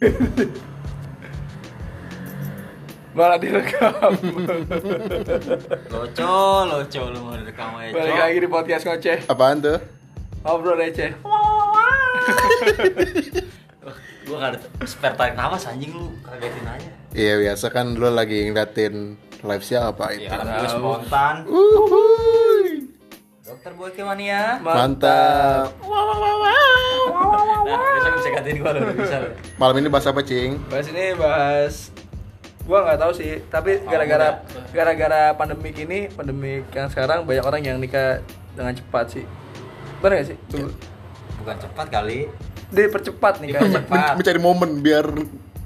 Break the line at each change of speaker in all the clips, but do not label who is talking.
Malah direkam.
Loco, loco lu mau direkam aja.
Balik lagi di podcast ngoceh.
Apaan tuh?
Ngobrol receh.
Gua gak ada spare tarik nafas anjing lu kagetin aja.
Iya biasa kan lu lagi ngeliatin live siapa itu.
Ya karena gue spontan.
Uhuy.
Dokter Boyke Mania.
Mantap.
Nah, besok bisa gantiin gua lu bisa.
Malam ini bahas apa, Cing?
Bahas ini bahas gua nggak tahu sih, tapi gara-gara
muda.
gara-gara pandemik ini, pandemik yang sekarang banyak orang yang nikah dengan cepat sih. Benar gak sih?
Bukan cepat kali.
Dipercepat nikah.
Dipercepat.
Mencari momen biar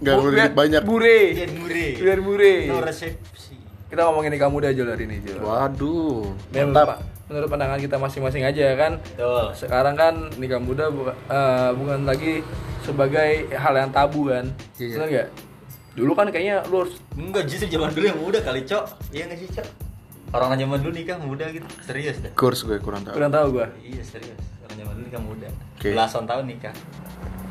nggak ngeluarin duit banyak.
Bure.
Biar mure.
Biar bure.
No resepsi.
Kita ngomongin nikah muda Jul hari ini Jul.
Waduh.
Dan
Mantap.
Menurut pandangan kita masing-masing aja kan.
Betul.
Sekarang kan nikah muda buka- eh, bukan lagi sebagai hal yang tabu kan.
Iya.
Benar nggak? Dulu kan kayaknya lu harus
Enggak, justru zaman dulu yang muda kali, Cok. Iya nggak sih, Cok? Orang zaman dulu nikah muda gitu. Serius dah.
Kurs gue kurang tahu.
kurang tahu gua.
Iya, serius. Orang zaman dulu nikah muda.
Oke.
Belasan tahun nikah.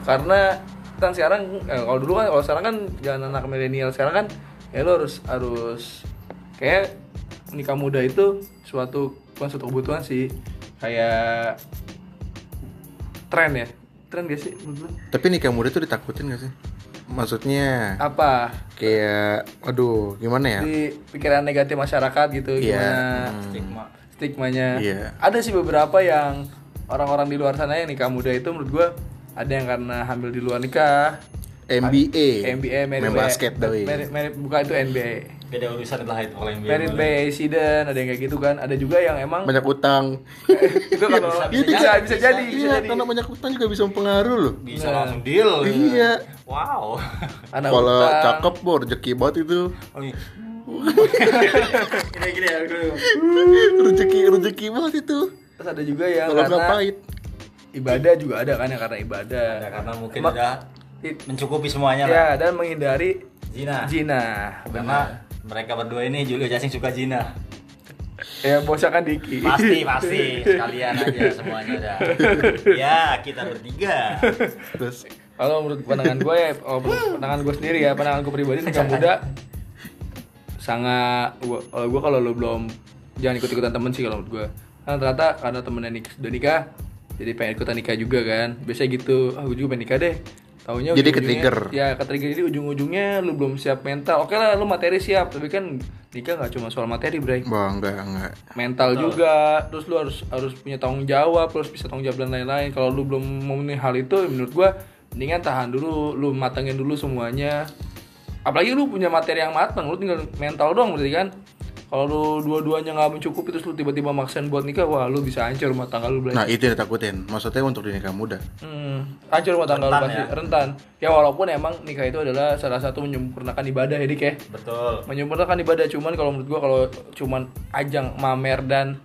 karena kan sekarang eh, kalau dulu kan kalau sekarang kan jangan anak milenial sekarang kan ya lo harus harus kayak nikah muda itu suatu bukan suatu kebutuhan sih kayak tren ya tren gak sih menurut?
Tapi nikah muda tuh ditakutin gak sih? Maksudnya
apa
kayak waduh gimana ya?
di pikiran negatif masyarakat gitu
Iya.
gimana
Hmm.
Stigma.
stigmanya
Iya.
ada sih beberapa yang orang-orang di luar sana yang nikah muda itu menurut gua ada yang karena hamil di luar nikah
MBA.
NBA merit
Main basket
merit bukan itu NBA
Beda urusan lah itu kalau yang
merit by accident ada yang kayak gitu kan ada juga yang emang
Banyak utang.
itu kalau
Bisa-
bisa,
bisa
bisa,
jadi,
bisa
bisa.
jadi bisa
Iya,
jadi
karena banyak utang juga bisa mempengaruhi loh.
bisa
Nah.
langsung deal.
Iya.
Wow.
anak
Kalau
utang.
cakep, bor rezeki banget itu.
Oh, iya. Gini gini ya,
rezeki rezeki banget itu.
terus ada juga yang
Kalau
karena
pahit.
ibadah juga ada kan yang karena ibadah
Ya, karena mungkin udah mencukupi semuanya lah.
ya dan menghindari
Zina.
zina
Karena mereka berdua ini Julio Jasing suka zina.
ya bosakan Diki
Pasti, pasti. Sekalian aja semuanya udah. Ya, kita bertiga.
Terus
kalau menurut pandangan gue ya menurut pandangan gue sendiri ya pandangan gue pribadi nikah muda sangat gua kalau gue kalau lo belum jangan ikut ikutan temen sih kalau menurut gue kan ternyata karena temennya nik sudah nikah jadi pengen ikutan nikah juga kan biasanya gitu ah gue juga pengen nikah deh Taunya
Jadi
ujung-ujungnya-
ke-trigger.
Ya ke-trigger jadi ujung-ujungnya lu belum siap mental. Oke lah lu materi siap, tapi kan nikah nggak cuma soal materi, Bray.
Wah, enggak, enggak.
Mental juga, terus lu harus harus punya tanggung jawab, terus bisa tanggung jawab dan lain-lain. Kalau lu belum memenuhi hal itu, menurut gua mendingan tahan dulu, lu matengin dulu semuanya. Apalagi lu punya materi yang matang, lu tinggal mental doang berarti kan. Kalau lu dua-duanya nggak mencukupi terus lu tiba-tiba maksain buat nikah, wah lu bisa hancur rumah tangga lu, Bray.
Nah, itu yang ditakutin. Maksudnya untuk di nikah muda.
Hmm, hancur rumah tangga lu
Rentan
pasti
ya?
rentan. Ya walaupun emang nikah itu adalah salah satu menyempurnakan ibadah ya Dik ya.
Betul.
Menyempurnakan ibadah cuman kalau menurut gua kalau cuman ajang mamer dan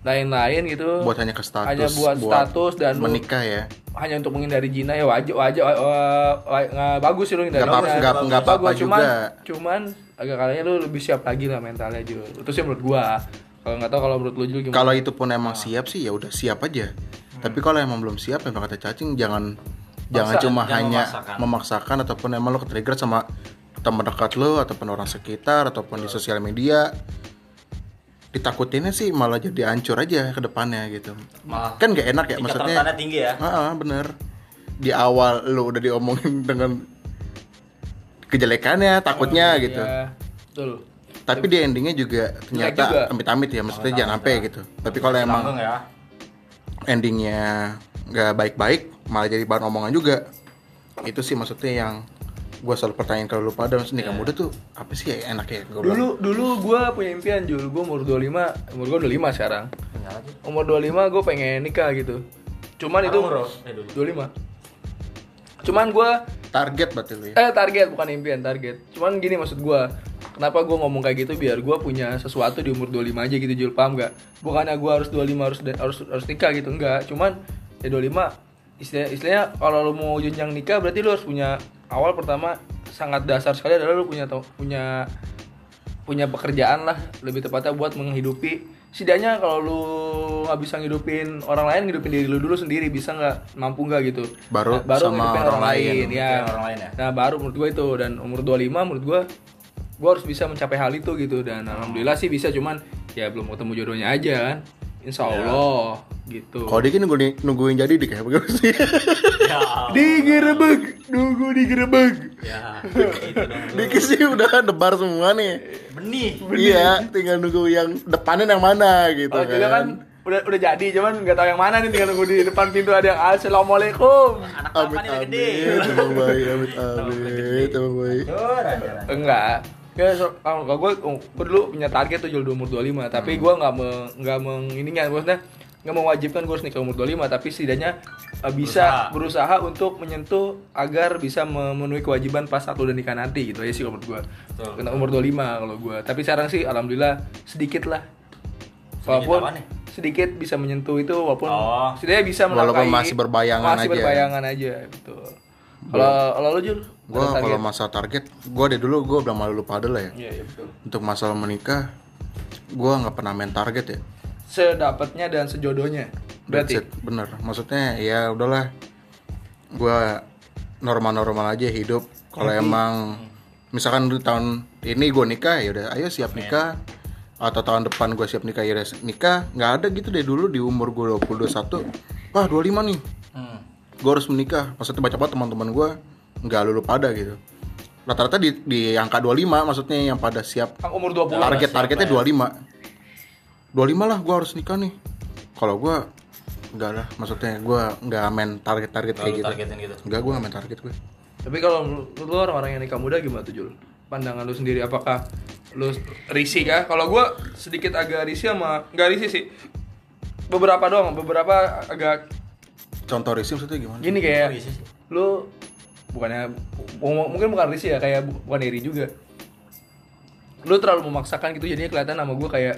lain-lain gitu
Buat hanya ke status.
hanya buat, status dan lu
menikah ya.
hanya untuk menghindari zina ya wajib wajib wa- wa- wa- nggak bagus sih lu menghindari
Nggak apa-apa
cuman,
juga.
cuman agak kalanya lu lebih siap lagi lah mentalnya Jul itu sih menurut gua kalau nggak tahu kalau menurut lu Jul gimana
Kalau itu pun emang siap sih ya udah siap aja. Tapi kalau emang belum siap yang kata cacing jangan jangan cuma
jangan
hanya
memaksakan.
memaksakan ataupun emang lo ke-trigger sama teman dekat lo ataupun orang sekitar ataupun di sosial media ditakutinnya sih malah jadi hancur aja ke depannya gitu.
Malah
Kan gak enak ya maksudnya.
tinggi ya.
Ah, bener. Di awal lo udah diomongin dengan kejelekannya, takutnya
Iya,
gitu.
betul.
Tapi di endingnya juga ternyata amit-amit ya, maksudnya jangan sampai gitu. Tapi kalau emang
ya.
endingnya nggak baik-baik malah jadi bahan omongan juga. Itu sih maksudnya yang gue selalu pertanyaan kalau lu pada maksudnya nikah muda tuh apa sih ya enaknya? Gue
dulu dulu gua punya impian Jul. Gua umur 25 umur gua 25 sekarang. Umur 25 gue pengen nikah gitu. Cuman itu
Umur, eh, dulu.
25 cuman gua
target berarti lu ya?
Eh target bukan impian target. Cuman gini maksud gua kenapa gua ngomong kayak gitu? Biar gua punya sesuatu di umur 25 aja gitu Jul. Paham gak bukannya gua harus 25 harus harus harus nikah gitu enggak cuman ya 25 istilah istilahnya kalau lu mau jenjang nikah berarti lu harus punya awal pertama sangat dasar sekali adalah lu punya punya punya pekerjaan lah. Lebih tepatnya buat menghidupi setidaknya kalau lu nggak bisa ngidupin orang lain ngidupin diri lu dulu sendiri bisa nggak? Mampu nggak gitu?
Baru
Nah, baru
sama
ngidupin
orang lain,
ya
mikirin orang lain ya?
nah baru menurut gue itu dan umur 25 menurut gue gue harus bisa mencapai hal itu gitu. Dan alhamdulillah sih bisa cuman ya belum ketemu jodohnya aja kan insya Allah gitu
Kalau dia kan nungguin, nungguin jadi dik ya, bagaimana sih?
Ya.
digerebek nunggu digerebek
Ya. Gitu
sih udah debar semua nih.
Benih.
Iya, tinggal nunggu yang depannya yang mana gitu
Oh,
kan.
kan udah udah jadi cuman nggak tahu yang mana nih tinggal nunggu di depan pintu ada yang assalamualaikum
Anak papan yang gede.
amit, emang baik.
Jor, anjir.
enggak ya so, kalau gue gue dulu punya target tuh jual umur 25 tapi gue nggak me, nggak mengininya maksudnya nggak mewajibkan gue harus nikah umur 25 tapi setidaknya eh, bisa berusaha. untuk menyentuh agar bisa memenuhi kewajiban pas saat lu udah nikah nanti gitu ya sih kalau menurut gue kena umur 25 kalau gue tapi sekarang sih alhamdulillah sedikit lah. Walaupun sedikit bisa menyentuh itu walaupun
Oh.
setidaknya bisa
Walaupun
melangkahi-
masih berbayangan
masih
aja.
berbayangan aja betul kalau kalau lu Jul Target?
kalau masalah target, gua dari dulu gua udah malu lupa pada lah ya.
iya iya betul
Untuk masalah menikah, gua nggak pernah main target ya.
sedapatnya dan sejodohnya
That's
berarti
it, bener. Maksudnya ya udahlah, gua normal-normal aja hidup. Kalau emang misalkan di tahun ini gue nikah ya udah, ayo siap nikah. Atau tahun depan gue siap nikah ya udah nikah. Nggak ada gitu deh dulu di umur gue 20 21 Wah 25 nih,
Hmm.
gue harus menikah. Maksudnya baca banget teman-teman gue nggak lulu pada gitu. Rata-rata di, di angka 25 maksudnya yang pada siap.
Umur 20
target
siap
targetnya
lah
25 25 lah gue harus nikah nih. Kalau gue enggak lah maksudnya gue nggak main target target kayak gitu.
gitu.
enggak gue nggak main target gue
tapi kalau lu orang-orang yang nikah muda gimana tuh Jul? Pandangan lu sendiri apakah lu risih kah? Kalau gua sedikit agak risih sama nggak risih sih. Beberapa doang beberapa agak
contoh risih maksudnya gimana?
Gini kayak lu bukannya mungkin bukan risih ya kayak bu- bukan iri juga. Lu terlalu memaksakan gitu jadinya kelihatan sama gue kayak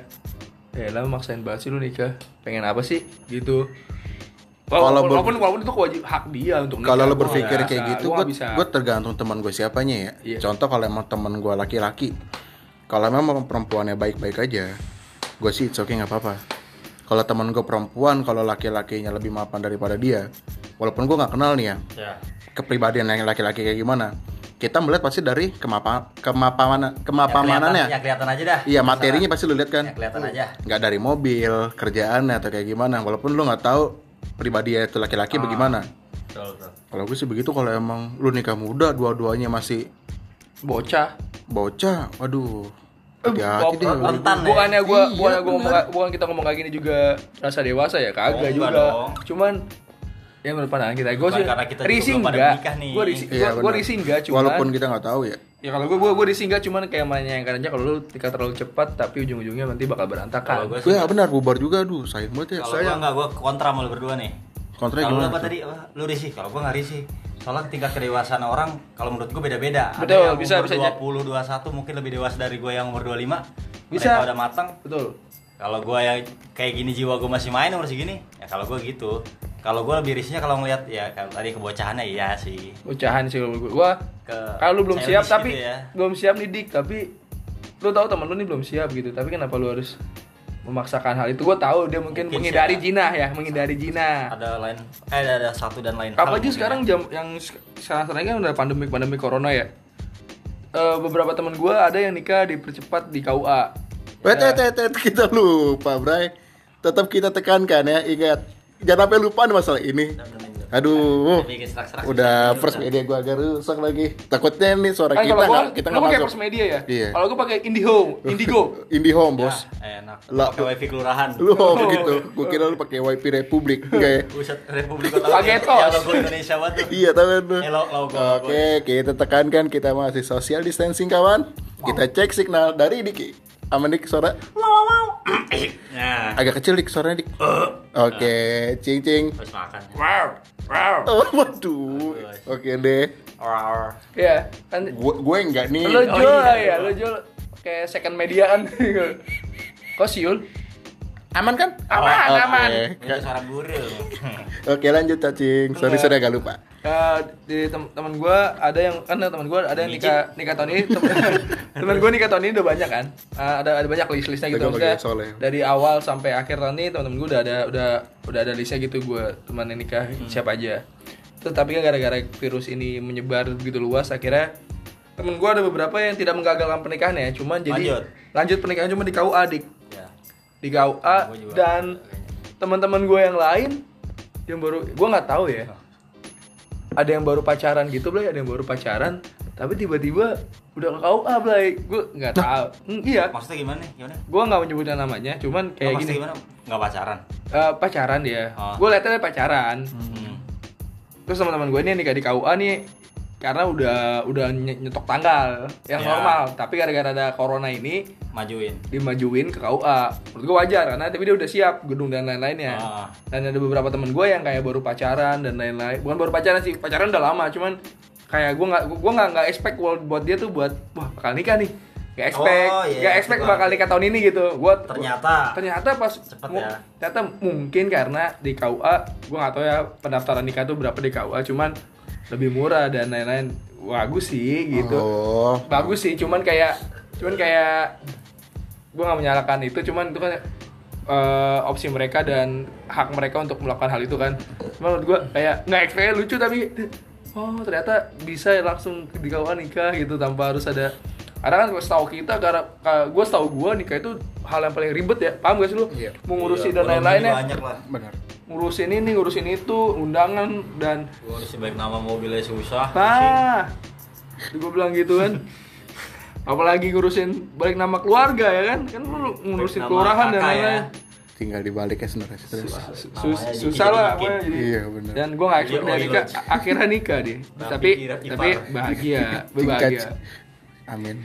ya lah maksain banget sih lu nikah. Pengen apa sih? Gitu.
Kalau
walaupun,
ber-
walaupun, walaupun itu kewajib hak dia untuk nikah
kalau lo berpikir kayak
bisa,
gitu
gua
gue gue tergantung teman gue siapanya ya.
Iya.
contoh kalau emang teman gue laki-laki kalau memang perempuannya baik-baik aja gue sih it's okay nggak apa-apa. Kalau teman gue perempuan kalau laki-lakinya lebih mapan daripada dia walaupun gue nggak kenal nih ya
Ya.
Kepribadian yang laki-laki kayak gimana kita melihat pasti dari kemapa kemapanan
Ya,
kemapamanannya
kelihatan- Ya kelihatan aja dah.
iya materinya pasti lu lihat kan
Ya kelihatan aja.
nggak dari mobil kerjaannya atau kayak gimana walaupun lu nggak tahu pribadinya itu laki-laki
Ah.
bagaimana kalau gue sih begitu kalau emang lu nikah muda dua-duanya masih
bocah
bocah waduh
Eh,
hati-hati deh
bu-
rentan ya?
bukannya gua
Iya,
bukannya gua ngomong
bener.
bukan kita ngomong kayak gini juga rasa dewasa ya kagak
Oh, enggak
juga
dong.
cuman ya menurut pandangan kita gue sih
karena kita juga
risih enggak gue risih
Iya,
gua, gua
bener.
risih enggak cuman
walaupun kita nggak tahu ya
ya kalau gue gue gue risih enggak cuman kayak menyayangkan aja kalau lu nikah terlalu cepat tapi ujung-ujungnya nanti bakal berantakan
gue
gue ya benar bubar juga aduh sayang banget ya
Kalau gue enggak, gue kontra sama lu berdua nih.
kontra
Kalau lu
gimana
apa tadi? Wah, Lu risih. Kalau gue nggak risih. Soalnya tingkat kedewasaan orang kalau menurut gue beda-beda.
Betul,
Ada yang
bisa-
umur
bisa aja.
20, 21 mungkin lebih dewasa dari gue yang umur 25.
Bisa.
Mereka udah matang.
betul
Kalau gue yang kayak gini jiwa gue masih main umur segini, ya kalau gue gitu. Kalau gue lebih risihnya kalau ngeliat ya tadi kebocahannya iya sih.
ucahan sih kalau gue gue
Ke
kalau lu belum siap
childish
tapi
gitu ya.
belum siap nih dik tapi lu tahu teman lu nih belum siap gitu tapi kenapa lu harus memaksakan hal itu gue tahu dia mungkin,
Mungkin
menghindari
sih
jinah ya menghindari jinah
ada lain eh ada, ada satu dan lain hal
apalagi
mungkin
sekarang
ya.
jam yang sekarang sekarang kan udah pandemi pandemi corona ya Eh, beberapa teman gue ada yang nikah dipercepat di KUA
Wait, wait, wait, wait, kita lupa, Bray. Tetap kita tekankan ya, ingat. Jangan sampai lupa nih masalah ini. Aduh,
Bikin serak-serak.
udah first media gua agak rusak lagi. Takutnya nih suara
kan
kita
kalau gue
nggak kita nggak
pakai
masuk.
first media ya
Iya.
kalau gue pakai Indihome Indigo
IndiHome, bos.
Ya, enak.
Lah,
Pakai wifi kelurahan.
Lu oh, begitu. Gua kira lu pakai WiFi Republik. Enggak ya?
Republik Kota
Pakai tos.
Ya logo Indonesia banget.
Iya, tahu kan lu.
Eh, lo- logo,
Oke, kita tekankan kita masih social distancing kawan. Kita cek signal dari Diki. Aman Dik suara
Nah,
agak kecil Dik suaranya Dik. Oke, cing cing.
terus makan.
wow wow
Oh, waduh. Oke deh.
Or,
ya kan
Gue gue enggak nih.
lo
Oh,
jual
iya.
ya lo jual kayak second mediaan kok siul
Aman kan?
Aman,
Oke.
aman.
Itu suara burung.
Oke lanjut cacing. Sorry sorry agak lupa.
Eh, di tem teman gue ada yang kan teman gue ada yang nikah nikah tahun ini tem- teman gue nikah tahun ini udah banyak kan Eh, ada ada banyak list listnya gitu maksudnya dari awal sampai akhir tahun ini teman-teman gue udah ada udah udah ada listnya gitu gue teman yang nikah siapa aja terus tapi kan gara-gara virus ini menyebar begitu luas akhirnya temen gue ada beberapa yang tidak menggagalkan pernikahannya cuman jadi
Lanjut.
lanjut pernikahan cuma di KUA dik Di KUA dan teman-teman gue yang lain yang baru gue nggak tahu ya ada yang baru pacaran gitu Blay ada yang baru pacaran tapi tiba-tiba udah ke KUA Blay gue nggak tahu Hmm, iya
Maksudnya gimana nih? Gimana?
gue nggak menyebutkan namanya cuman
Kayak
gini
gimana? Nggak pacaran.
Eh, pacaran dia
Oh.
gue liatnya pacaran
Hmm.
terus teman-teman gue ini yang nikah di KUA nih karena udah udah nye- nyetok tanggal yang
Ya.
normal tapi gara-gara ada corona ini
Majuin.
dimajuin ke KUA menurut gue wajar karena tapi dia udah siap gedung dan lain-lainnya
Ah.
dan ada beberapa temen gue yang kayak baru pacaran dan lain-lain bukan baru pacaran sih pacaran udah lama cuman kayak gue nggak gue nggak nggak expect buat buat dia tuh buat wah bakal nikah nih Gak expect,
Oh, iya,
gak expect bakal
gua-
nikah tahun ini gitu. Gua
Ternyata.
ternyata pas
Cepet ya.
ternyata mungkin karena di KUA gue nggak tahu ya pendaftaran nikah tuh berapa di KUA cuman lebih murah dan lain-lain. Bagus sih gitu.
Oh.
bagus sih cuman kayak cuman kayak gue nggak menyalahkan itu cuman itu kan eh, opsi mereka dan hak mereka untuk melakukan hal itu kan. Cuma menurut gue kayak nggak expect lucu tapi oh ternyata bisa langsung di KUA nikah gitu tanpa harus ada karena kan setahu kita karena gue setahu gue nikah itu hal yang paling ribet ya paham gak sih lu
Iya.
mau ngurusi
Iya,
dan lain-lainnya
Banyak lah.
Benar.
ngurusin ini ngurusin itu undangan dan
ngurusin baik nama mobilnya susah.
Nah, gue bilang gitu kan. Apalagi ngurusin balik nama keluarga ya kan? Kan lu ngurusin kelurahan dan
ya.
lain-lain.
Tinggal dibalik ya sebenarnya stres.
Sus-
Namanya
susah lah jadi.
Iya, benar.
Dan gue gak expect
oil
nikah,
load.
akhirnya nikah dia.
Rapi
tapi tapi bahagia,
Tingkat. Amin.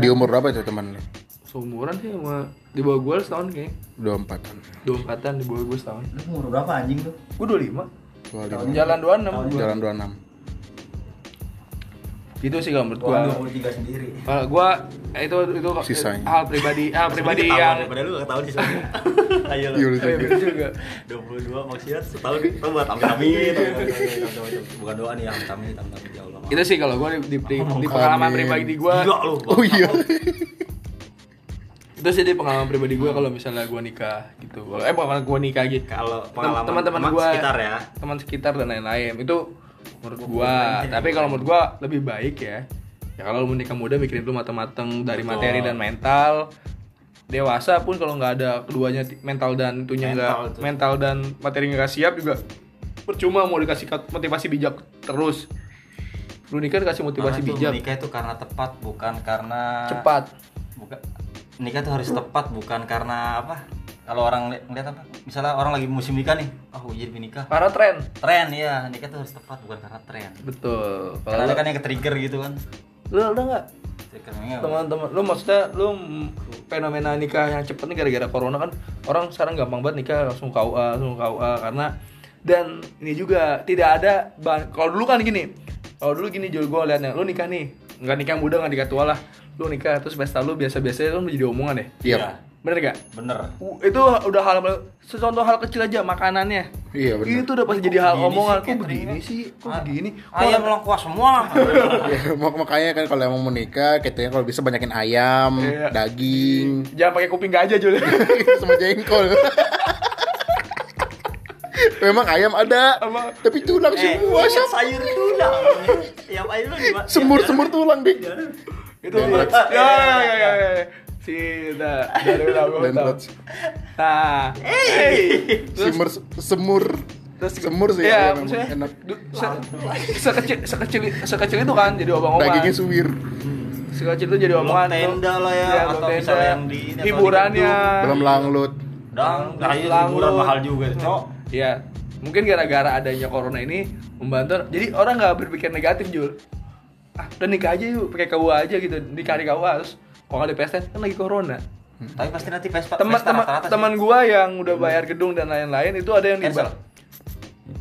Di umur berapa itu teman lu?
Seumuran sih sama di bawah gue setahun kayaknya.
Dua empatan.
Dua empatan di bawah gue setahun.
Lu umur berapa anjing tuh?
Gue dua lima.
Dua lima.
Jalan dua enam.
Jalan dua enam.
Gitu sih kalau menurut
Gua
gue.
23 sendiri.
Kalau gue itu itu
Sisanya.
hal pribadi, hal pribadi
Ketahuan
yang
daripada lu ketahuan sih. Ayo
Iya,
Oh, iya, juga.
22 maksiat setahun tobat amin amin. Bukan doa nih amin amin amin ya Allah.
itu sih kalau gue di, di, di, pengalaman pribadi gue
Gila lu.
Oh iya.
itu sih di pengalaman pribadi gue kalau misalnya gue nikah gitu kalau eh bukan gue nikah gitu
Kalau pengalaman
teman-teman
teman
gue
sekitar ya.
teman sekitar dan lain-lain itu menurut gue tapi kalau menurut gue lebih baik ya. Ya kalau lu nikah muda mikirin dulu mateng-mateng dari materi dan mental. Dewasa pun kalau nggak ada keduanya mental dan itunya nggak
Mental
mental dan materi nggak siap juga percuma mau dikasih motivasi bijak terus. Lu nikah dikasih motivasi
Karena
bijak.
Menikah itu karena tepat bukan karena
cepat.
Bukan nikah tuh harus tepat bukan karena apa? Kalau orang li- ngeliat apa? Misalnya orang lagi musim nikah nih, oh jadi nikah.
karena tren
Tren ya, nikah tuh harus tepat bukan karena tren.
betul kalau
Karena ada kan yang ke-trigger gitu kan.
lu udah nggak teman-teman lu maksudnya lu fenomena nikah yang cepet nih gara-gara corona kan orang sekarang gampang banget nikah langsung KUA langsung KUA karena dan ini juga tidak ada bahan kalau dulu kan gini kalau dulu gini Jul gue liatnya lu nikah nih nggak nikah muda nggak nikah tua lah lu nikah terus pesta lu biasa-biasa lu jadi omongan ya
Iya.
Bener gak?
Bener.
Uh, itu udah hal secontoh hal kecil aja makanannya
Iya, bener.
itu udah pasti jadi hal omongan kok begini sih kok begini
Ayam
Kok-
lengkuas semua.
Ya, mak- makanya kan kalau emang mau nikah, katanya kalau bisa banyakin ayam,
Iya.
daging,
jangan pakai kuping gajah Jul
sama jengkol. Memang ayam ada,
Sama-
tapi tulang
eh,
semua.
iya,
Siapa?
sayur tulang. Ayam ayam lu gimana?
Semur-semur tulang dik.
itu
Dendrot.
ya ya ya ya, ya. Si dah dari udah gue tahu
Dendrot.
nah hey terus
Simur, semur,
terus
semur sih
ya,
emang enak.
du- se- sekecil sekecil sekecil itu kan jadi omong-omongan
Dagingnya suwir,
sekecil itu jadi omongan
tenda lah ya,
Iya,
atau
tenda.
misalnya yang di
hiburannya
belum langlut.
Dan nah, iya, liburan mahal juga Cok.
Iya, mungkin gara-gara adanya corona ini membantu. Jadi orang nggak berpikir negatif Jul. Ah, udah nikah aja yuk, pakai KUA aja gitu, nikah di KUA terus kalau nggak di PSN kan lagi corona.
Tapi pasti nanti Vespa
Teman teman teman gua yang udah bayar gedung dan lain-lain itu ada yang di
Cancel.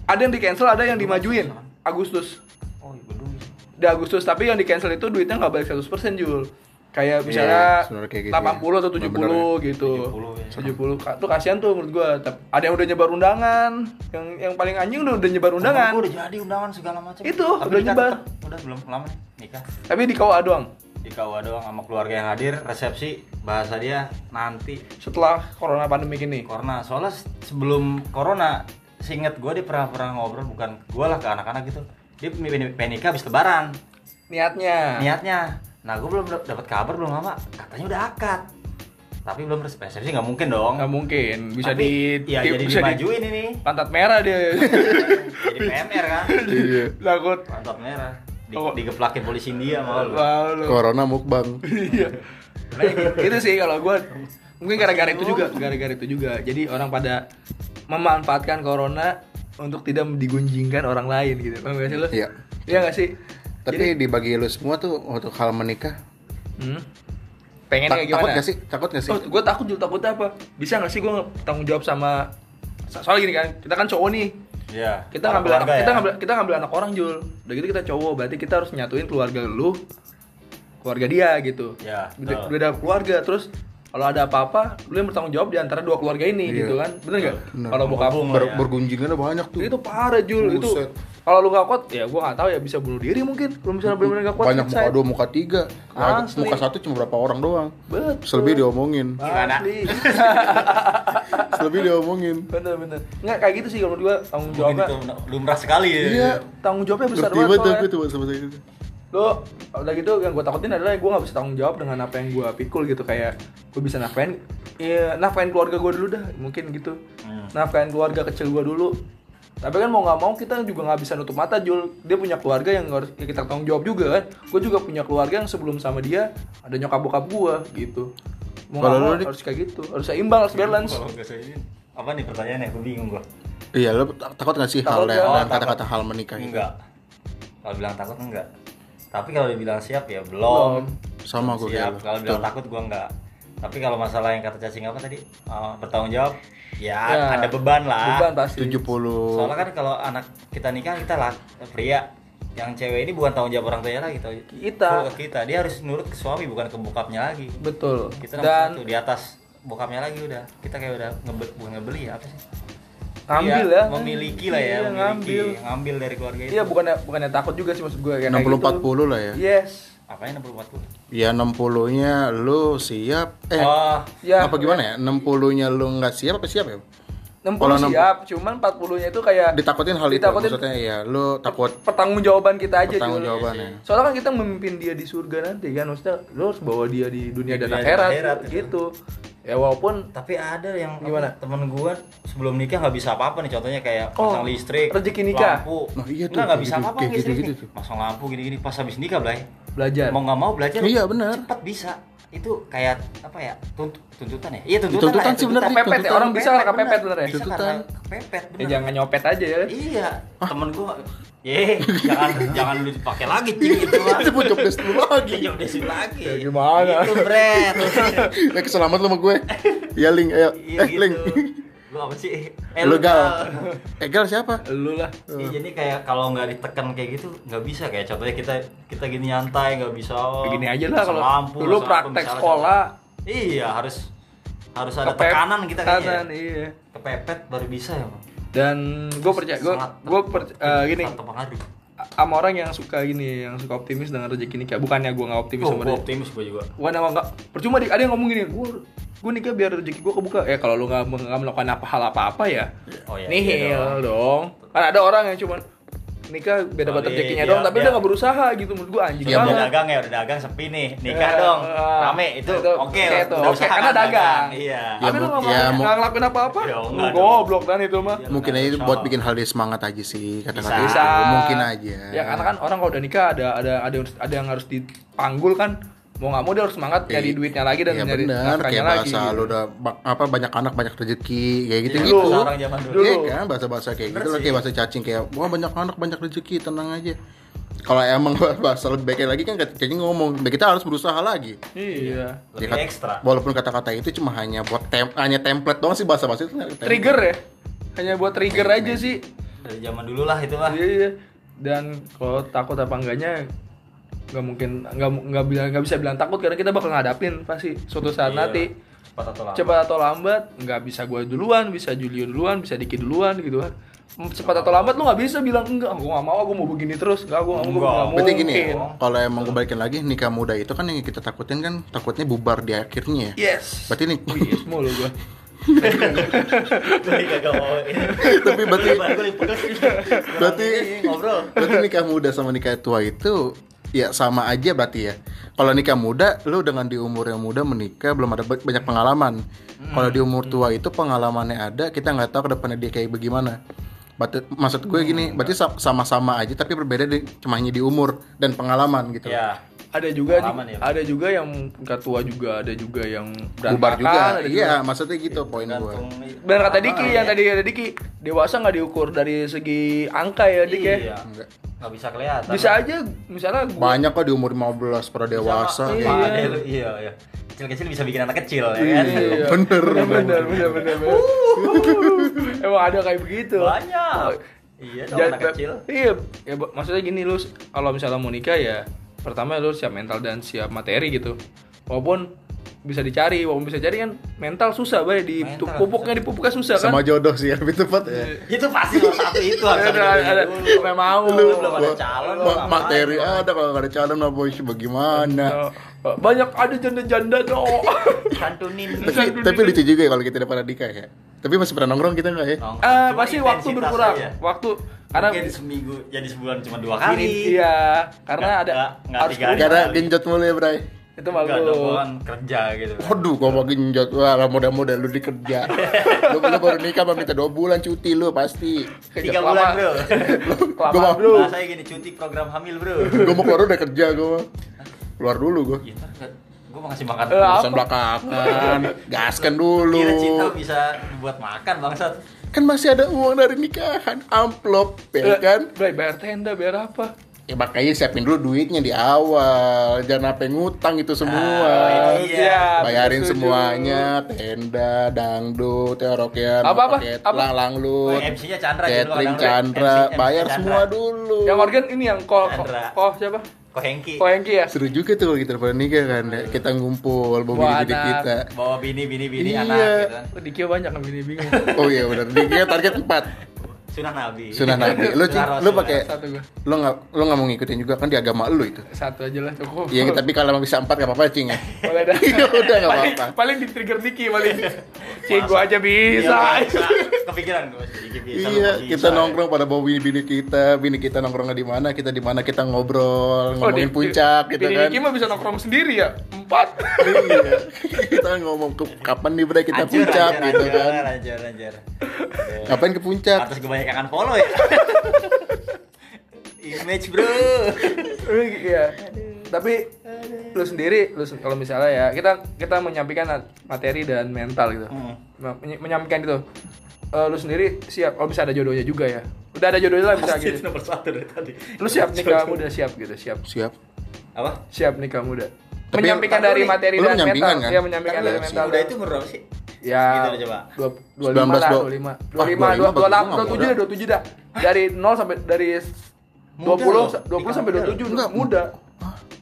ada yang di cancel, ada yang dimajuin Agustus.
Oh, iya gedung.
Di Agustus, tapi yang di cancel itu duitnya nggak balik 100% Jul. kayak misalnya
sebenarnya kayak gitu
80 atau 70
Bener-bener
gitu
70 ya.
70 Ka- tuh kasihan tuh menurut gua ada yang udah nyebar undangan yang yang paling anjing udah udah nyebar undangan
Gue udah jadi undangan segala macam.
Itu,
Tapi
udah nyebar.
tetep. Udah belum lama nih nikah.
tapi di KUA doang
Di KUA doang sama keluarga yang hadir, resepsi bahasa dia nanti.
Setelah corona pandemi ini
Corona. Soalnya se- sebelum Corona, seinget gue dia pernah pernah ngobrol bukan gue lah ke anak-anak gitu. Dia pengen nikah habis lebaran.
niatnya?
Niatnya. Nah gue belum dap- dapat kabar belum lama katanya udah akad. Tapi belum res- resepsi nggak mungkin dong.
Nggak mungkin bisa
Tapi,
di
ya
di-
jadi
bisa di
dimajuin ini.
pantat merah dia.
Jadi PMR kan?
Iya.
Takut.
Pantat merah di,
Oh.
digeplakin polisi India mau lu
Wah, lu.
corona mukbang
Iya. Nah, itu sih kalau gue mungkin gara-gara itu juga, gara-gara itu juga. Jadi orang pada memanfaatkan corona untuk tidak digunjingkan orang lain gitu. Paham gak sih lu?
Iya.
Iya gak sih?
tapi dibagi lu semua tuh untuk hal menikah
Hmm? Pengen
ta-
kayak gimana?
takut gak sih takut gak sih
Oh, gue takut juga takutnya apa? Bisa gak sih gue tanggung jawab sama so- soalnya gini kan, kita kan cowok nih.
Iya.
Kita ngambil anak,
keluarga
kita
ya.
ngambil kita ngambil anak orang Jul. Udah gitu kita cowok, berarti kita harus nyatuin keluarga lu keluarga dia gitu.
Ya,
Beda, beda keluarga terus kalau ada apa-apa lu yang bertanggung jawab di antara dua keluarga ini
Iya.
gitu kan. Bener nggak? Kalau bokap
Ber
ya.
bergunjingannya banyak tuh
itu parah Jul itu. Kalau lu gak kuat ya gua gak tahu ya bisa bunuh diri mungkin. Kalau misalnya benar-benar gak kuat
banyak muka dua muka tiga Nah,
Asli.
muka satu cuma berapa orang doang
Betul.
selebih diomongin
Gimana?
Selebih diomongin
bener bener. Nggak kayak gitu sih kalau gua tanggung jawabnya.
lumrah sekali ya
iya
Tanggung jawabnya besar
ngerti
banget.
aku tuh sama saya gitu
lo udah gitu yang gue takutin adalah gue nggak bisa tanggung jawab dengan apa yang gue pikul gitu kayak gue bisa nafkain ya nafkain keluarga gue dulu dah mungkin gitu
Hmm.
nafkain keluarga kecil gue dulu tapi kan mau nggak mau kita juga nggak bisa nutup mata Jul. Dia punya keluarga yang harus ya kita tanggung jawab juga kan. Gue juga punya keluarga yang sebelum sama dia ada nyokap bokap gue gitu. Mau nggak
Kalau
mau harus kayak gitu. Harus seimbang harus balance.
Kalau nggak saya ini apa nih pertanyaannya? Gue bingung gue
iya lo tak- takut gak sih
Takut
hal
nggak?
yang
Oh,
kata-kata hal menikah itu?
Enggak. Kalau bilang takut enggak. Tapi kalau dibilang siap ya belum.
Sama gue
siap. kalau bilang takut gua enggak tapi kalau masalah yang kata cacing apa tadi? Eh, bertanggung jawab? Ya,
Ya,
ada beban lah.
beban pasti.
70
soalnya kan kalau anak kita nikah kita lah pria. Yang cewek ini bukan tanggung jawab orang tuanya lagi tau.
Kita.
Ke kita. Dia harus nurut ke suami bukan ke bokapnya lagi.
Betul.
Kita nomor
dan
satu di atas bokapnya lagi udah. Kita kayak udah ngebe bukan ngebeli ya apa sih?
Ngambil
Iya,
ya.
memiliki lah ya
Iya,
memiliki.
ngambil.
Ngambil dari keluarga itu.
Iya bukannya bukannya takut juga sih maksud gue kayak
60
kayak gitu.
40 lah ya.
Yes.
Apanya 60 40
ya 60 nya lu siap eh
oh
Ya.
apa gimana ya 60 nya lu nggak siap apa siap ya
60
Kalau
siap, cuman 40-nya itu kayak
ditakutin hal itu
Ditakutin-
maksudnya ya lu takut
pertanggungjawaban kita aja Jul.
pertanggungjawabannya
Soalnya kan kita memimpin dia di surga nanti kan, maksudnya lu harus bawa dia di dunia
Di
dan
dunia dan
akhirat,
akhirat,
gitu. Ya walaupun
tapi ada yang
Gimana?
temen gua sebelum nikah nggak bisa apa-apa nih contohnya kayak
Oh,
pasang listrik
rezeki nikah.
lampu
Nah, iya tuh,
nggak bisa
gitu-
apa-apa
kayak
listrik
gitu-gitu
nih.
tuh.
pasang lampu gini-gini pas habis nikah Blay
belajar.
mau nggak mau belajar
Iya, benar.
cepat bisa itu kayak apa ya tuntut tuntutan ya iya tuntutan,
Tuntutan
lah, ya,
sih bener,
tuntutan.
Kepepet ya,
tuntutan.
orang bisa lah kepepet bener ya.
bisa
Tuntutan.
karena kepepet
Ya jangan nyopet aja ya.
iya temen gua ye jangan jangan lu dipakai lagi cing itu mah
itu pun job desk lu lagi
Iya, sih lagi.
Ya, gimana?
Itu, Bret.
eh keselamat lu sama gue ya link ayo
Iya
eh
gitu.
link
Lu apa sih? Eh,
lu gal
Gal.
eh siapa
Lu lah.
Iya, jadi kayak kalau nggak ditekan kayak gitu nggak bisa kayak contohnya kita kita gini nyantai nggak bisa oh,
Begini aja lah kalau
lampu,
dulu
lampu,
praktek sekolah.
Iya harus harus ada
kepep-
tekanan kita kayaknya.
tekanan, iya.
Kepepet baru bisa ya bang.
Dan gue percaya, gue gue eh, gini,
sangat terpengaruh.
Sama orang yang suka gini, yang suka optimis dengan rezeki nikah. Bukannya gue nggak optimis
Oh,
sama
gua
dia.
optimis gue juga.
Bukan emang nggak percuma dik, ada yang ngomong gini, gue gue nikah biar rezeki gue kebuka. Ya kalau lu nggak melakukan apa hal apa apa ya,
Oh iya.
nihil
iya
dong. Kan ada orang yang cuman nikah
iya,
rezekinya
iya,
doang, tapi
iya.
dia nggak berusaha gitu menurut gue anjing
Dia udah
banget.
dagang ya, udah dagang sepi nih. Nikah
Ya,
dong.
eh,
Rame itu.
itu
Oke,
oke
udah usaha
karena
kan
dagang.
Iya.
Ya,
Tapi lu
ya,
mau
mu-
nggak ngelakuin apa-apa,
Ya,
lu goblok kan itu mah.
Iya.
mungkin aja buat bikin hal dia semangat aja sih kata-kata itu
Bisa.
mungkin aja
Ya karena kan orang kalau udah nikah ada ada ada yang- ada yang harus dipanggul kan. Mau nggak mau dia harus semangat nyari
Iya.
duitnya lagi dan
Iya
nyari
benar,
nafkahnya
kayak
lagi.
bahasa
gitu.
lu udah ba- apa banyak anak banyak rezeki kayak gitu
Iya,
gitu.
bahasa orang zaman dulu.
Dulu.
Iya kan bahasa-bahasa kayak
Bener
gitu lah
sih.
kayak bahasa cacing kayak wah banyak anak banyak rezeki tenang aja. Kalau emang bahasa lebih baiknya lagi kan cacing ngomong, "Baik, kita harus berusaha lagi.
Iya.
Lebih
Ya kan,
ekstra.
Walaupun kata-kata itu cuma hanya buat tem hanya template doang sih bahasa-bahasa itu. template.
Trigger ya. Hanya buat trigger aja sih.
Dari zaman dulu lah itu mah.
Iya, iya. Dan kalau takut apa enggaknya nggak mungkin nggak nggak bilang nggak bisa bilang takut karena kita bakal ngadapin pasti suatu saat
Iya.
nanti
Cepat atau lambat.
cepat atau lambat nggak bisa gue duluan bisa Julio duluan bisa Diki duluan gitu kan cepat atau lambat lu nggak bisa bilang enggak gue nggak mau gue mau begini terus nggak gue nggak mau
Enggak.
Berarti gini ya, kalau emang gue balikin lagi nikah muda itu kan yang kita takutin kan takutnya bubar di akhirnya ya.
yes
Berarti nih,
yes mulu gue
Gue mau
tapi berarti Berarti-
ngobrol.
berarti nikah muda sama nikah tua itu ya sama aja berarti ya. Kalau nikah muda, lu dengan di umur yang muda menikah belum ada ba- banyak pengalaman. Kalau di umur tua itu pengalamannya ada, kita nggak tahu ke depannya dia kayak bagaimana. Berarti, maksud gue gini, berarti sa- sama-sama aja tapi berbeda di, cuma hanya di umur dan pengalaman gitu.
Ya.
Ada juga
Pengalaman ya.
ada juga yang nggak tua juga ada juga yang
Bubar
berantakan,
juga.
ada
Iya, maksudnya gitu poin gue.
Dan kata Diki
Ah,
yang
iya.
tadi kata Diki dewasa nggak diukur dari segi angka ya Dik ya.
Iya.
Enggak.
Nggak bisa kelihatan.
Bisa aja misalnya gua,
Banyak kok di umur 15 pada dewasa.
Iya.
ada lu- Iya, iya. Kecil-kecil bisa bikin anak kecil ya kan.
Iya.
Bener.
bener bener bener bener. bener. Emang ada kayak begitu.
Banyak. Iya, dong
Ja-
anak kecil.
Iya, ya, maksudnya gini lu kalau misalnya mau nikah ya pertama lu siap mental dan siap materi gitu. Walaupun bisa dicari, walaupun bisa cari kan mental susah bay di
Mental
pupuknya dipupuknya susah kan.
Sama jodoh sih lebih tepat ya.
Itu pasti nomor satu itu harus
Ada ada, ada mau.
Lu belum ada calon,
Ma- materi ada kalau nggak ada calon apa bos bagaimana
Ya, Banyak ada janda-janda dong.
Santunin.
tapi, tapi lucu juga ya kalau kita dapat nikah ya tapi masih pernah nongkrong kita nggak ya
Nongkrong. Cuma
pasti waktu berkurang.
aja.
Waktu karena
Mungkin seminggu jadi sebulan cuma dua kali.
iya, karena
Nggak-
ada
nggak-
harus
tiga hari.
karena
kali.
genjot mulu ya bray
itu
Enggak
malu.
dong, gua kan kerja gitu.
Waduh, kau mau genjot, wah mudah-mudah lu dikerja. lu, lu baru nikah mau minta dua bulan cuti lu pasti.
Tiga bulan, Bro.
Kelamaan,
Gua mau-
bro.
Bahasanya gini cuti program hamil, Bro.
Gue mau keluar udah kerja gue. Keluar dulu gue.
Ya, ntar gue mau ngasih makan.
Eh, apa?
Urusan belakangan, gaskan dulu.
Kira cinta bisa buat makan, bangsat.
Kan masih ada uang dari nikahan, amplop, ya kan?
Bray, bayar tenda, bayar apa?
Ya makanya siapin dulu duitnya di awal, jangan apa ngutang itu semua.
Ah, iya.
Siap,
Bayarin
setuju.
semuanya, tenda, dangdut, terokian,
Apa, apa?
paket,
Apa?
lang lu,
Oh, MC-nya Chandra gitu,
catering
kadang-kadang.
Chandra, bayar
Chandra.
semua dulu.
Yang organ ini yang kok kok
Chandra.
kok siapa?
Kok Hengki
Kok Hengki ya?
Seru juga tuh kalau kita pada nikah kan, ya. kita ngumpul, bawa
Bawa
bini
anak.
kita.
bawa bini bini bini
Iya.
anak gitu kan.
Oh, Dikio banyak kan bini bingung.
Oh iya benar, dia target 4
Sunah Nabi.
Sunnah Nabi. Lu Cing, lu pakai
Satu gua.
lu nggak lu nggak mau ngikutin juga kan di agama lu itu.
Satu aja lah cukup.
Iya, tapi kalau emang bisa empat gak apa-apa, Cing ya.
Boleh dah.
Ya udah nggak
Paling-
apa-apa.
Paling di trigger Diki paling. Cing gua aja
Iya,
bisa.
bisa. Kepikiran lu
Iya, kita nongkrong pada bawa bini-bini kita, bini kita nongkrongnya di mana, kita di mana kita ngobrol, ngomongin
di-
puncak gitu
bini
kan.
Diki mah bisa nongkrong sendiri ya. Empat.
Iya. kita ngomong ke kapan nih bre kita puncak gitu
anjir,
kan.
Anjir, anjir.
Ngapain ke puncak?
Atas kebanyakan follow ya. Image bro.
Iya. Tapi lu sendiri, lu kalau misalnya ya kita kita menyampaikan materi dan mental gitu.
Hmm.
Men- menyampaikan itu. Eh, lu sendiri siap kalau bisa ada jodohnya juga ya. Udah ada jodohnya lah bisa
Pasti
gitu.
nomor satu dari tadi.
Lu siap nikah muda siap gitu, siap.
Siap.
Apa?
Siap nikah muda.
Tapi-
menyampaikan
Tapi
dari materi
lu
dan mental.
kan?
Iya, menyampaikan
Kan
dari mental.
Udah itu berapa sih?
Ya,
Gitu loh, coba.
dua, dua
19,
lima lah,
dua-
dua lima,
Ah,
dua lima,
25
dua, dua,
bagus
delapan,
gua
dua
nggak
tujuh dah, dua tujuh dah. Dari nol sampai dari dua
Muda
puluh,
loh.
dua puluh sampai
Nikah
dua tujuh,
Enggak.
muda.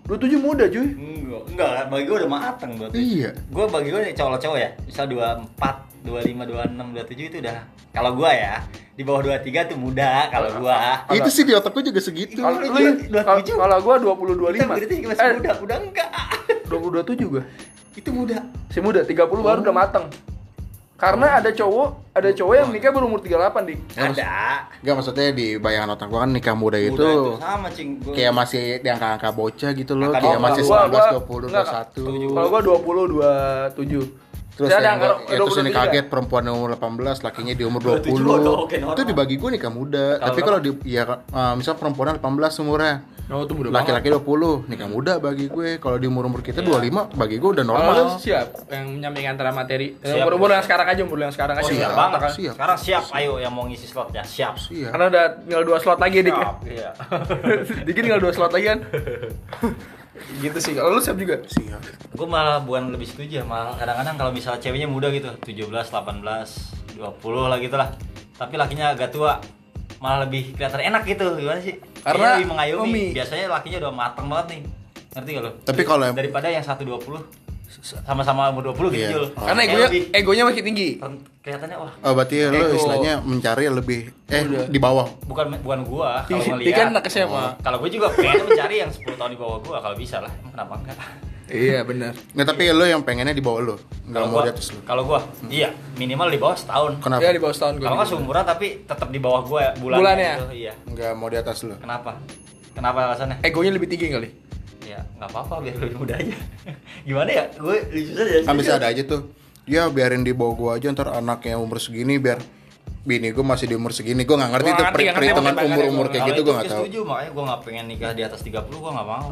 Dua tujuh muda cuy.
Enggak, enggak, bagi gue udah mateng berarti.
Iya.
Gue bagi gue cowok-cowok ya, misal 24, 25, 26, 27 itu udah kalau gua ya di bawah 23 tuh muda kalau gua.
Itu sih di otakku juga segitu.
Kalau
lu
lu
dua-
kalau
27.
kalau gua dua puluh dua
Kita
lima,
berarti masih muda, udah enggak.
dua puluh dua tujuh gua.
Itu muda.
Si muda, 30 baru udah mateng. Karena ada cowok, ada cowok yang nikah baru umur 38 dik.
Ada.
Enggak maksudnya di bayangan otak gua kan nikah muda
Muda
itu
itu sama cing. Gua-
kayak masih di angka-angka bocah gitu loh,
Angka
kayak masih
Gua-
19,
gua-
20,
enggak,
21.
Kalau gua 20 27.
Terus
Saya ada
yang ya, terus ini
23.
kaget perempuan yang umur 18, lakinya di umur
27
20.
udah oke, normal.
itu dibagi gue nikah muda. Tapi kalau di ya uh, misal perempuan 18 umurnya,
Oh, itu muda
laki-laki 20, nikah muda bagi gue. Kalau di umur-umur kita 25, bagi gue udah normal.
lu siap yang menyampaikan antara materi. Eh,
Siap.
Umur-umur yang sekarang aja, umur yang sekarang aja.
Oh, siap
Siap,
banget.
Kan?
siap.
Sekarang siap, ayo yang mau ngisi slot ya, siap.
Iya.
Karena udah tinggal dua slot lagi dik.
Siap, iya.
Dikit tinggal dua slot lagi kan. gitu sih. Kalau lu siap juga.
Siap.
gue malah bukan lebih setuju ya malah kadang-kadang kalau misalnya ceweknya muda gitu 17, 18, 20 lah gitu lah tapi lakinya agak tua malah lebih kelihatan enak gitu gimana sih
Karena
lebih mengayomi
Umi.
biasanya lakinya udah mateng banget nih Ngerti gak lo?
Tapi kalau yang-
daripada yang 120 sama-sama umur 20 gitu
Iya.
Jul.
Karena egonya
lebih
egonya masih tinggi.
kelihatannya wah
Oh, berarti lo
Ego.
istilahnya mencari yang lebih eh
Udah.
di bawah.
bukan bukan gua kalau
Dia
ngeliat
kan anak SMA.
kalau gue juga pengen mencari yang 10 tahun di bawah gua kalau bisa lah kenapa enggak
Iya benar.
Nah, tapi lo yang pengennya di bawah lo, nggak
kalau
mau
gua
di atas lo.
kalau gua iya minimal di bawah setahun
Kenapa?
Ya di bawah setahun gue.
kalau nggak seumuran tapi tetap di bawah gua bulannya,
Bulannya?
gitu. iya
Nggak mau di atas lo.
kenapa kenapa alasannya
Egonya lebih tinggi kali.
ya nggak apa-apa biar lebih muda aja gimana ya gue susah ya
Kan bisa ada aja tuh. Ya biarin di bawah gua aja ntar anaknya umur segini biar bini gue masih di umur segini gue nggak ngerti
Gua
tuh
ngerti,
perhitungan umur umur kayak
Kalau
gitu
itu
gue nggak
gue
tahu
setuju makanya gue nggak pengen nikah di atas 30 gue nggak mau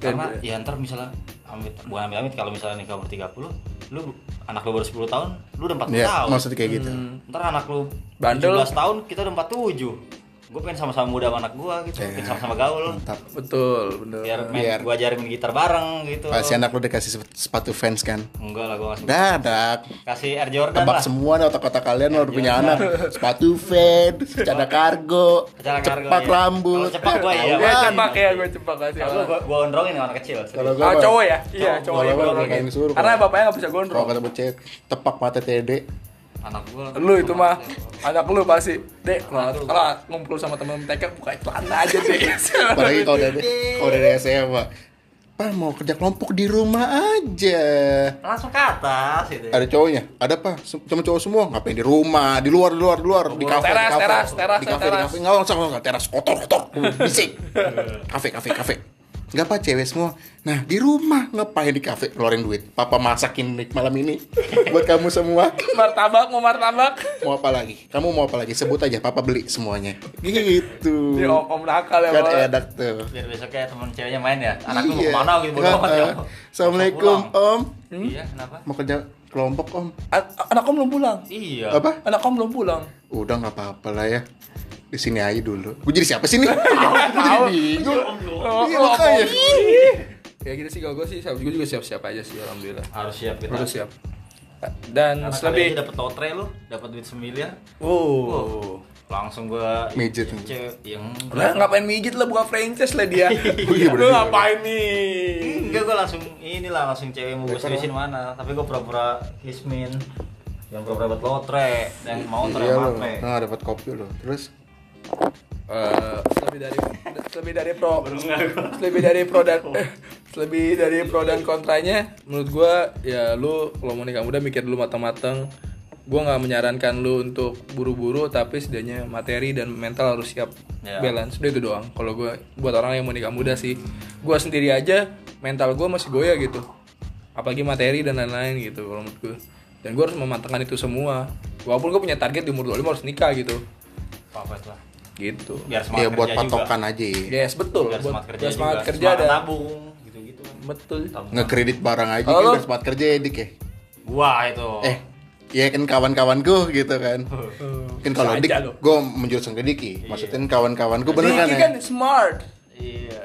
karena ya ntar misalnya amit bukan amit amit kalau misalnya nikah umur 30 lu anak lu baru 10 tahun lu udah 40
ya
tahun.
maksudnya kayak gitu.
Ntar anak lu
Bandel.
17 tahun kita udah 47 gue pengen sama-sama muda sama anak gue gitu pengen sama-sama gaul
mantap
Betul, bener.
biar main
Biar-
gue ajarin main gitar bareng gitu
pasti anak lo dikasih sep- sepatu fans kan
enggak lah gue suka
dadak
kasih Air Jordan
tebak
lah
semua nih otak-otak kalian lo udah punya anak sepatu fans cadar kargo
Acara kargo,
cepak
iya.
rambut
Kalau cepak gua iya.
Ya
Apaan?
cepak ya, gue cepak kasih.
kalau gue gue ondrongin sama anak kecil
Kalau
Ah,
gua
cowok ya? Iya,
Cowok.
Kalau nggak disuruh,
Karena
kalau-
bapaknya nggak bisa
kalau
gondrong.
kata cewek tepak mata tede
anak gue
Lu itu mah anak lu pasti. Dek kalau kalau ngumpul sama temen TK buka celana aja deh
apalagi kalau dari kalau dari SMA Pak mau kerja kelompok di rumah aja.
Langsung ke atas gitu
ada cowoknya? Ada apa cuma cowok semua. Ngapain di rumah? Di luar di luar di luar. Di kafe
Teras,
di kafe.
teras, teras,
di kafe di
teras.
kafe. Nggak usah nggak. Teras kotor kotor. Bisik kafe kafe kafe nggak apa cewek semua. Nah di rumah ngapain di kafe? Keluarin duit. Papa masakin nih malam ini. Buat kamu semua.
Martabak mau martabak?
Mau apa lagi? Kamu mau apa lagi? Sebut aja papa beli semuanya. Gitu.
Ini om, om nakal ya
kan enak tuh.
Biar besoknya temen ceweknya main ya. Anak lu mau
Iya.
ke mana gitu bodo amat ya.
Assalamualaikum om.
Iya kenapa?
Mau kerja kelompok om?
A- anak om belum pulang?
Iya.
Apa?
Anak om belum pulang?
Udah nggak apa-apa lah ya di sini aja dulu. Gue jadi siapa sih nih? Gua jadi bingung.
Oh,
Iya,
oh,
makanya.
oh. ya gitu sih. Kalau gue sih gue juga siap-siap aja sih alhamdulillah.
Harus siap kita.
Harus siap. Dan
karena kali
selebih
aja dapet lotre lu dapat duit semiliar
oh
langsung gua cewek yang
Lah ngapain mijit lah buka franchise lah dia.
iya,
Lu ngapain nih?
enggak gua langsung inilah langsung cewek mau gua seriusin mana. Tapi gua pura-pura kismin yang pura-pura dapat lotre dan mau lotre
iya lo
matre
nah dapat kopi lo terus
Eh, lebih dari lebih dari pro lebih dari pro dan eh, lebih dari pro dan kontranya menurut gua ya lu kalau mau nikah muda mikir dulu matang-matang. Gua nggak menyarankan lu untuk buru-buru tapi setidaknya materi dan mental harus siap
Ya.
balance. Udah itu doang. Kalau gua buat orang yang mau nikah muda sih gua sendiri aja mental gua masih goyah gitu. Apalagi materi dan lain-lain gitu kalau menurut gua. Dan gua harus mematangkan itu semua. Walaupun gua punya target di umur 25 harus nikah gitu.
Apa lah
gitu.
Biar semangat
ya buat
kerja juga.
patokan aja.
Yes, betul.
biar
Buat-
semangat kerja
biar semangat
juga.
kerja
Semangat
dan
nabung gitu-gitu.
Betul.
Tabung.
ngekredit barang aja kan
lo-
biar semangat kerja ya dik ya?
Gua itu.
Eh ya kan kawan-kawanku gitu kan. Kan kalau dik gue menjuruskan ke Diki. Maksudnya kawan-kawanku bener kan
Diki
ya?
kan smart.
iya.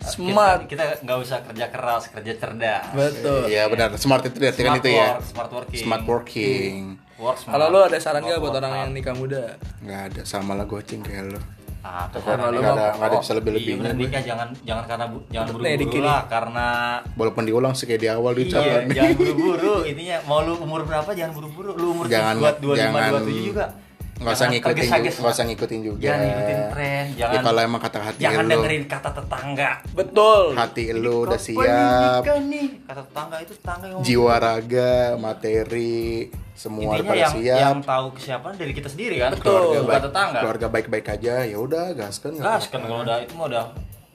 Smart.
kita nggak usah kerja keras kerja cerdas.
Betul.
Iya benar. Smart itu artikan
Smart
itu ya.
smart working.
Smart working.
Work smart.
Kalau lu ada saran gak buat orang yang nikah muda?
nggak ada sama lah gocing kayak lo
Ah,
Karena
kan.
lu mau-
ada nggak ada
oh,
bisa lebih
Iya
lebihnya
bener nikah jangan jangan karena bu- jangan buru-buru lah karena
walaupun diulang sih kayak di awal
iya
diucapkan
jangan buru-buru. Intinya mau lu umur berapa jangan buru-buru. Lu umur
Jangan-
dua dua lima
jangan-
dua tujuh juga
nggak usah ngikutin juga nggak usah ngikutin juga.
Jangan ngikutin tren
ya
jangan
kalau emang kata hati
jangan
lo
dengerin kata tetangga.
Betul.
hati lo udah siap.
nikah nih. Kata tetangga itu tetangga yang ngomong.
Jiwa raga materi semua
intinya
pada
yang
siap.
yang tahu kesiapan dari kita sendiri kan?
Keluarga
bukan
baik
tetangga.
keluarga baik-baik aja. Ya udah gaskan nggak
gas kan kalau udah itu mah udah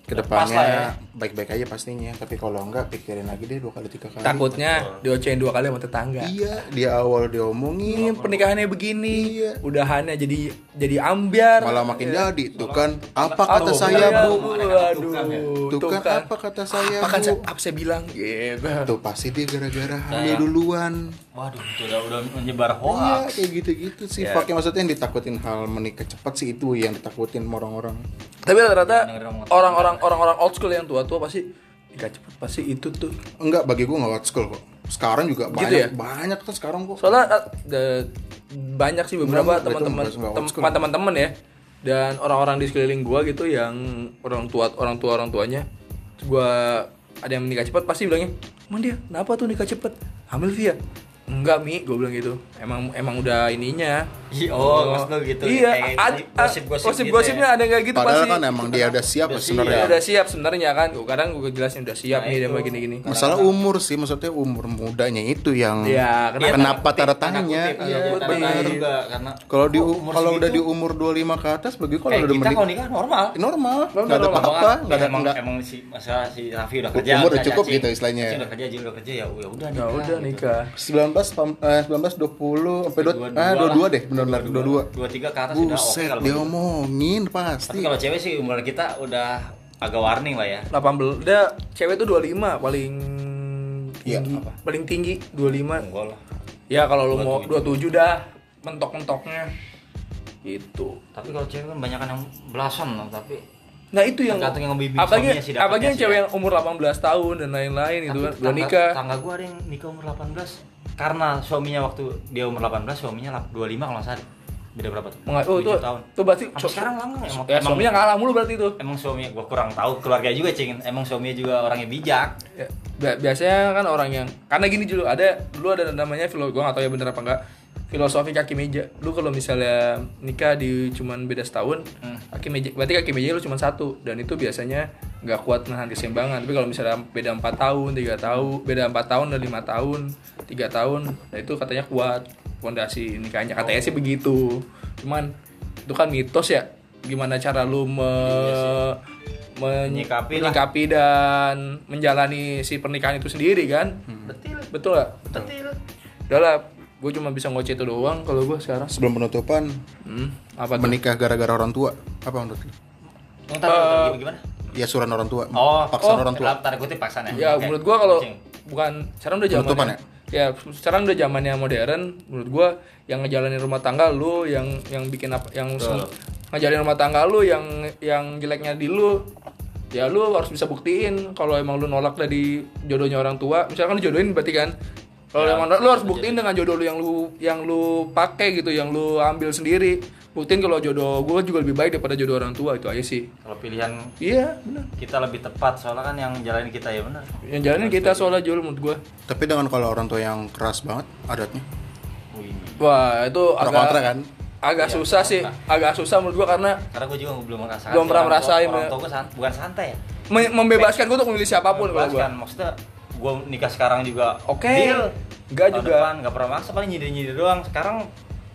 ke depannya ya.
baik-baik aja pastinya. Tapi kalau enggak pikirin lagi deh dua kali tiga kali.
Takutnya diocehin dua kali sama tetangga.
iya di awal diomongin.
Pernikahannya begini,
Iya.
udahannya jadi jadi ambiar.
malah makin jadi tuh kan. Apa kata saya bu?
Waduh,
tuh kan apa kata saya
Apa kan
bu?
saya, apa saya bilang? Gitu.
tuh pasti dia gara-gara hamil duluan
waduh itu udah udah menyebar
Iya
hoax.
kayak gitu-gitu sih.
Ya.
Fuck, yang maksudnya yang ditakutin hal menikah cepat sih itu yang ditakutin orang-orang.
Tapi rata-rata orang-orang. orang-orang old school yang tua-tua pasti nikah cepet pasti itu tuh.
Enggak bagi gua nggak old school kok. Sekarang juga
Gitu
banyak
ya?
banyak kan sekarang kok.
Soalnya uh, the- banyak sih beberapa teman-teman teman-teman ya. Dan orang-orang di sekeliling gua gitu yang orang tua orang tua orang tuanya gue ada yang nikah cepet pasti bilangnya man dia kenapa tuh nikah cepet hamil via enggak mi gue bilang gitu. Emang emang udah ininya.
Oh, maksud lu gitu.
iya
Kayak
ad-
gosip-gosip
gosip
gitu
gosipnya
ya.
ada kayak gitu
Padahal
pasti
kan emang dia udah siap
Udah
sebenarnya.
Ya, udah siap sebenarnya kan. Gue kadang gue jelasin udah siap
Nah,
nih dia
itu.
mau gini
Masalah umur sih, maksudnya umur mudanya itu yang
Iya,
Iya,
kenapa tanda tanya?
Iya,
Kalau di kalau udah di umur 25 ke atas bagi kalau udah
kita
menikah
kalau nikah normal.
normal, nggak ada apa-apa, nggak ada
emang,
nggak
emang si masalah si Raffi udah kerja
umur udah cukup gitu istilahnya.
Udah kerja udah kerja ya ya udah
ya udah nikah
19 pam- eh, 19 20 sampai 2
Dua-
ah
dua
22
lah.
deh, benar-benar 22.
dua tiga ke atas udah oke
Buset,
kalau
dia
begitu.
omongin
tapi
pasti.
kalau cewek sih umur kita udah agak warning lah ya
18 dia cewek tuh 25 paling
Iya,
tinggi
apa?
paling tinggi 25
enggak lah
ya kalau lu mau
27.
27 dah mentok-mentoknya gitu
tapi kalau cewek kan banyak yang belasan loh tapi
nah itu yang
Tergantung yang ngebimbing
apalagi
suaminya sih
apalagi yang cewek
ya.
yang umur 18 tahun dan lain-lain gitu
tapi
kan udah
tangga,
nikah
tangga gua ada yang nikah umur 18 karena suaminya waktu dia umur 18 suaminya lap- 25 kalau nggak salah. Beda berapa tuh?
Menga- oh itu
tahun.
tuh berarti
Sampai sekarang langgeng emang,
ya?
Emang,
suaminya ngalah mulu berarti itu.
Emang suaminya gua kurang tahu keluarga juga cing. Emang suaminya juga orangnya bijak.
Ya, bi- biasanya kan orang yang karena gini dulu ada dulu ada namanya filo gue gak tahu ya bener apa enggak filosofi kaki meja. Lu kalau misalnya nikah di cuman beda setahun
Hmm.
kaki meja berarti kaki meja lu cuma satu. Dan itu biasanya nggak kuat menahan keseimbangan. Tapi kalau misalnya beda empat tahun tiga tahun beda empat tahun dan lima tahun tiga tahun nah itu katanya kuat. Fondasi nikahnya. Katanya sih begitu. Cuman itu kan mitos ya. Gimana cara lu me, men-
Menyikapi lah.
menyikapi dan menjalani si pernikahan itu sendiri kan?
Betul.
Betul gak?
betul.
Udah lah gue cuma bisa ngoceh itu doang kalau gue sekarang
Sebelum penutupan
hmm, apa tuh?
menikah gara-gara orang tua. Apa menurut lu?
Ntar,
Eh,
gimana
Ya suran orang tua.
oh
paksaan
oh,
orang tua.
tanda kutip paksaan
ya
Oke.
menurut gue kalau bukan sekarang udah
Penutupan
zamannya ya sekarang udah zamannya modern menurut gue yang ngejalanin rumah tangga lu yang yang bikin apa yang
Betul.
ngejalanin rumah tangga lu yang yang jeleknya di lu ya lu harus bisa buktiin kalau emang lu nolak dari jodohnya orang tua misalkan lu jodohin berarti kan kalau
Ya,
emang lu harus buktiin dengan jodoh lu yang lu yang lu pakai gitu yang lu ambil sendiri buktiin kalau jodoh gue juga lebih baik daripada jodoh orang tua itu aja sih
kalau pilihan
iya benar
kita lebih tepat soalnya kan yang jalanin kita ya benar
yang jalanin kita soalnya jual menurut gue
Tapi dengan kalau orang tua yang keras banget adatnya.
Wih.
Wah itu
Pro
agak
kontra kan?
agak
Iya,
susah sih, agak susah menurut gua karena
karena gue juga belum merasakan
Belum pernah merasain,
orang
ya.
tua gue san- bukan santai ya
me- membebaskan gua untuk memilih siapa pun kalau gua.
Maksudnya gue nikah sekarang juga
Oke.
deal
Enggak juga.
depan nggak pernah maksa paling nyindir nyindir doang sekarang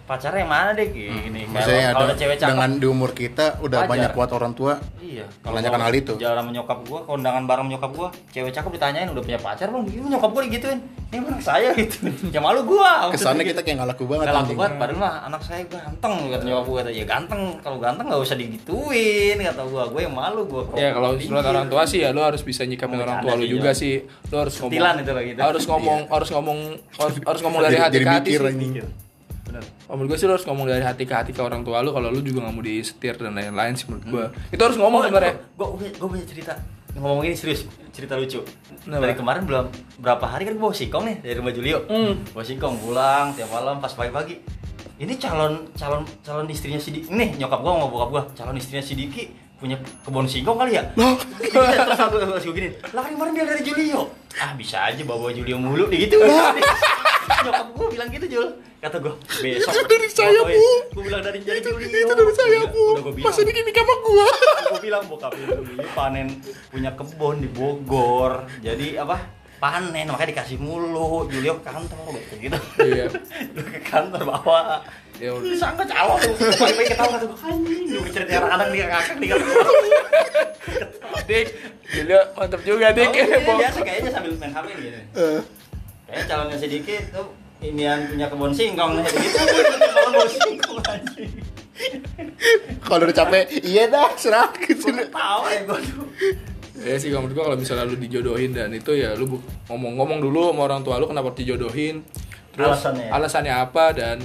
pacarnya yang mana deh gini
Hmm. Maksudnya
kalau
ada-
ada cewek cakep
dengan di umur kita udah
Wajar.
banyak kuat orang tua.
Iya,
Menanyakan
gua
hal itu.
Jalan sama nyokap gua, kondangan bareng nyokap gua, cewek cakep ditanyain udah punya pacar belum? Gitu nyokap gua digituin. Ini anak saya gitu. ya malu gua.
Kesannya kita kayak nggak laku banget.
Gak laku banget, padahal mah anak saya ganteng kata nyokap gua kata ya ganteng, kalau ganteng gak usah digituin kata gua, gua yang malu gua.
Ya kalau menurut orang tua sih ya lu harus bisa nyikapin orang tua lu
sih,
juga
Jon.
sih. Lu harus ngomong.
Sentilan itu lah gitu.
Harus ngomong, harus ngomong, harus, harus ngomong dari hati ke hati sih. Oh, menurut gue sih lu harus ngomong dari hati ke hati ke orang tua lu kalau lu juga nggak mau disetir dan lain-lain sih menurut gua. Itu harus ngomong sebenarnya.
Gue gue punya cerita. Ngomong ini serius, cerita lucu.
Kenapa?
Dari kemarin belum berapa hari kan gue bawa singkong nih dari rumah Julio.
Hmm.
Bawa singkong pulang tiap malam pas pagi-pagi. Ini calon calon calon istrinya si Diki. Nih nyokap gue sama bokap gue, calon istrinya si Diki punya kebun singkong kali ya? Loh, terus aku terus gue gini, lah kemarin dia dari Julio. Ah bisa aja bawa Julio mulu gitu. nyokap gue bilang gitu Jul. Kata gue besok.
Itu dari saya, Bu.
Gue bilang dari dari Julio.
Itu dari saya, Bu. Masa ini nikah sama gua.
gue bilang bokapnya ini panen punya kebun di Bogor jadi apa panen makanya dikasih mulu Julio ke kantor gitu gitu
Iya.
Lu ke kantor bawa
Ya udah.
disangka calon pagi-pagi ketawa kata gue anjing lu cerita anak-anak dia kakak dia
Dik, gila mantap juga Dik.
Oh, iya,
Bok.
biasa kayaknya sambil main HP gitu kayaknya calonnya sedikit tuh inian punya kebun singkong nih gitu kebun singkong anjing
Kalau udah capek, iya dah, serah gitu.
gue ketawa ya gue tuh
Ya sih menurut gua kalau misalnya lu dijodohin dan itu ya lu ngomong-ngomong dulu sama orang tua lu kenapa dijodohin. Terus
Alasannya.
alasannya apa dan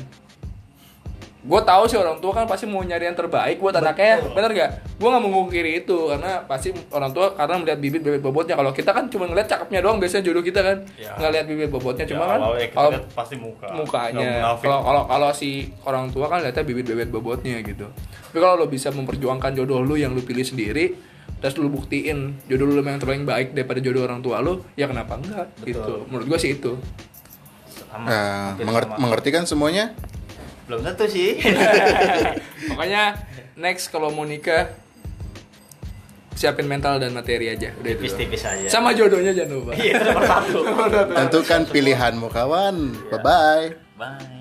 gue tahu sih orang tua kan pasti mau nyari yang terbaik buat anaknya bener gak? gue nggak mengungkiri itu karena pasti orang tua karena melihat bibit bibit bobotnya. Kalau kita kan cuma ngeliat cakepnya doang biasanya jodoh kita kan.
Ya.
nggak lihat bibit bobotnya cuma
Ya,
kan kalau
lihat pasti muka.
mukanya. Kalau kalau kalau si orang tua kan lihatnya bibit bibit bobotnya gitu. Tapi kalau lo bisa memperjuangkan jodoh lu yang lu pilih sendiri terus lu buktiin jodoh lu yang terpaling baik daripada jodoh orang tua lu ya kenapa enggak gitu. Menurut gua sih itu.
Sama,
Nah,
hampir
menger-
sama.
mengerti kan semuanya?
Belum tentu sih.
Makanya next kalau mau nikah siapin mental dan materi aja. Udah itu
tipis-tipis aja.
Sama jodohnya jangan lupa
iya nomor satu.
Tentukan pilihanmu kawan. Bye bye.
bye